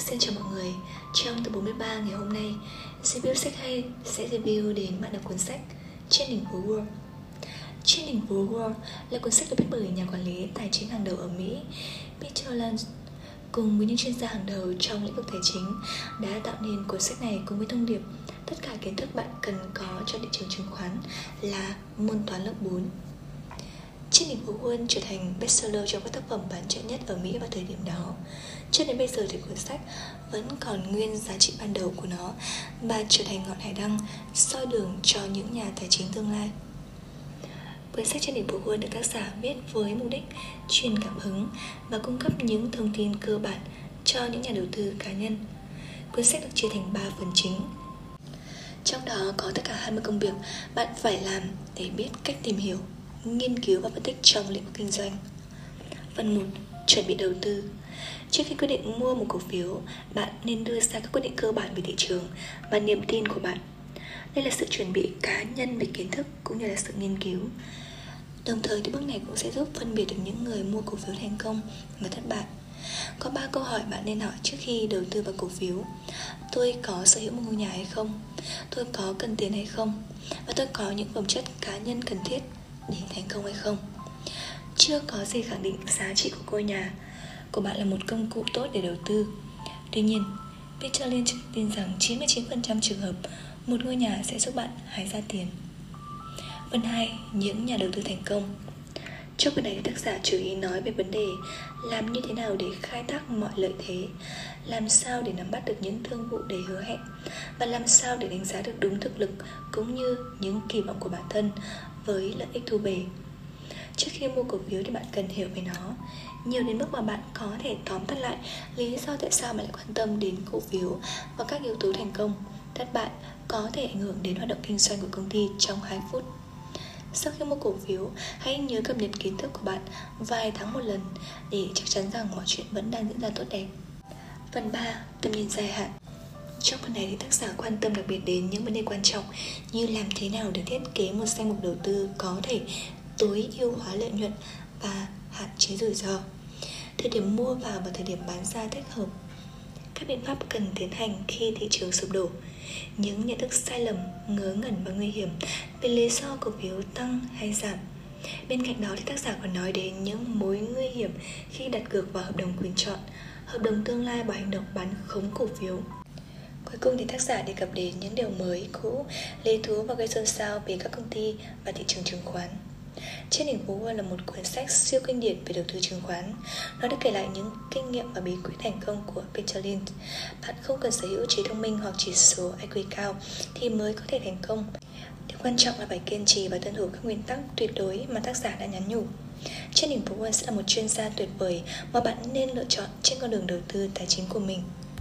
Xin chào mọi người, trong tập 43 ngày hôm nay, Review Sách Hay sẽ review đến bạn đọc cuốn sách Trên đỉnh phố world. Trên đỉnh phố world là cuốn sách được viết bởi nhà quản lý tài chính hàng đầu ở Mỹ Peter Lynch, cùng với những chuyên gia hàng đầu trong lĩnh vực tài chính đã tạo nên cuốn sách này cùng với thông điệp tất cả kiến thức bạn cần có cho thị trường chứng khoán là môn toán lớp 4 Chiếc đỉnh của quân trở thành bestseller trong các tác phẩm bán chạy nhất ở Mỹ vào thời điểm đó. Cho đến bây giờ thì cuốn sách vẫn còn nguyên giá trị ban đầu của nó và trở thành ngọn hải đăng, soi đường cho những nhà tài chính tương lai. Cuốn sách trên đỉnh của quân được tác giả viết với mục đích truyền cảm hứng và cung cấp những thông tin cơ bản cho những nhà đầu tư cá nhân. Cuốn sách được chia thành 3 phần chính trong đó có tất cả 20 công việc bạn phải làm để biết cách tìm hiểu nghiên cứu và phân tích trong lĩnh vực kinh doanh. Phần 1. Chuẩn bị đầu tư Trước khi quyết định mua một cổ phiếu, bạn nên đưa ra các quyết định cơ bản về thị trường và niềm tin của bạn. Đây là sự chuẩn bị cá nhân về kiến thức cũng như là sự nghiên cứu. Đồng thời thì bước này cũng sẽ giúp phân biệt được những người mua cổ phiếu thành công và thất bại. Có 3 câu hỏi bạn nên hỏi trước khi đầu tư vào cổ phiếu. Tôi có sở hữu một ngôi nhà hay không? Tôi có cần tiền hay không? Và tôi có những phẩm chất cá nhân cần thiết đến thành công hay không? Chưa có gì khẳng định giá trị của ngôi nhà. Của bạn là một công cụ tốt để đầu tư. Tuy nhiên Peter Lynch tin rằng 99% trường hợp một ngôi nhà sẽ giúp bạn hái ra tiền. Phần 2. Những nhà đầu tư thành công. Trong cái này tác giả, chú ý nói về vấn đề làm như thế nào để khai thác mọi lợi thế, làm sao để nắm bắt được những thương vụ để hứa hẹn và làm sao để đánh giá được đúng thực lực cũng như những kỳ vọng của bản thân với lợi ích thu về. Trước khi mua cổ phiếu thì bạn cần hiểu về nó. Nhiều đến mức mà bạn có thể tóm tắt lại lý do tại sao bạn lại quan tâm đến cổ phiếu và các yếu tố thành công thất bại có thể ảnh hưởng đến hoạt động kinh doanh của công ty trong 2 phút sau khi mua cổ phiếu, hãy nhớ cập nhật kiến thức của bạn vài tháng một lần để chắc chắn rằng mọi chuyện vẫn đang diễn ra tốt đẹp. Phần 3. Tầm nhìn dài hạn trong phần này thì tác giả quan tâm đặc biệt đến những vấn đề quan trọng như làm thế nào để thiết kế một danh mục đầu tư có thể tối ưu hóa lợi nhuận và hạn chế rủi ro. Thời điểm mua vào và thời điểm bán ra thích hợp. Các biện pháp cần tiến hành khi thị trường sụp đổ. Những nhận thức sai lầm, ngớ ngẩn và nguy hiểm về lý do cổ phiếu tăng hay giảm. Bên cạnh đó thì tác giả còn nói đến những mối nguy hiểm khi đặt cược vào hợp đồng quyền chọn, hợp đồng tương lai và hành động bán khống cổ phiếu. Cuối cùng thì tác giả đề cập đến những điều mới, cũ, lý thú và gây xôn xao về các công ty và thị trường chứng khoán. Trên đỉnh phố là một cuốn sách siêu kinh điển về đầu tư chứng khoán. Nó đã kể lại những kinh nghiệm và bí quyết thành công của Peter Lynch. Bạn không cần sở hữu trí thông minh hoặc chỉ số IQ cao thì mới có thể thành công. Quan trọng là phải kiên trì và tuân thủ các nguyên tắc tuyệt đối mà tác giả đã nhắn nhủ. Trên đỉnh phố sẽ là một chuyên gia tuyệt vời mà bạn nên lựa chọn trên con đường đầu tư tài chính của mình.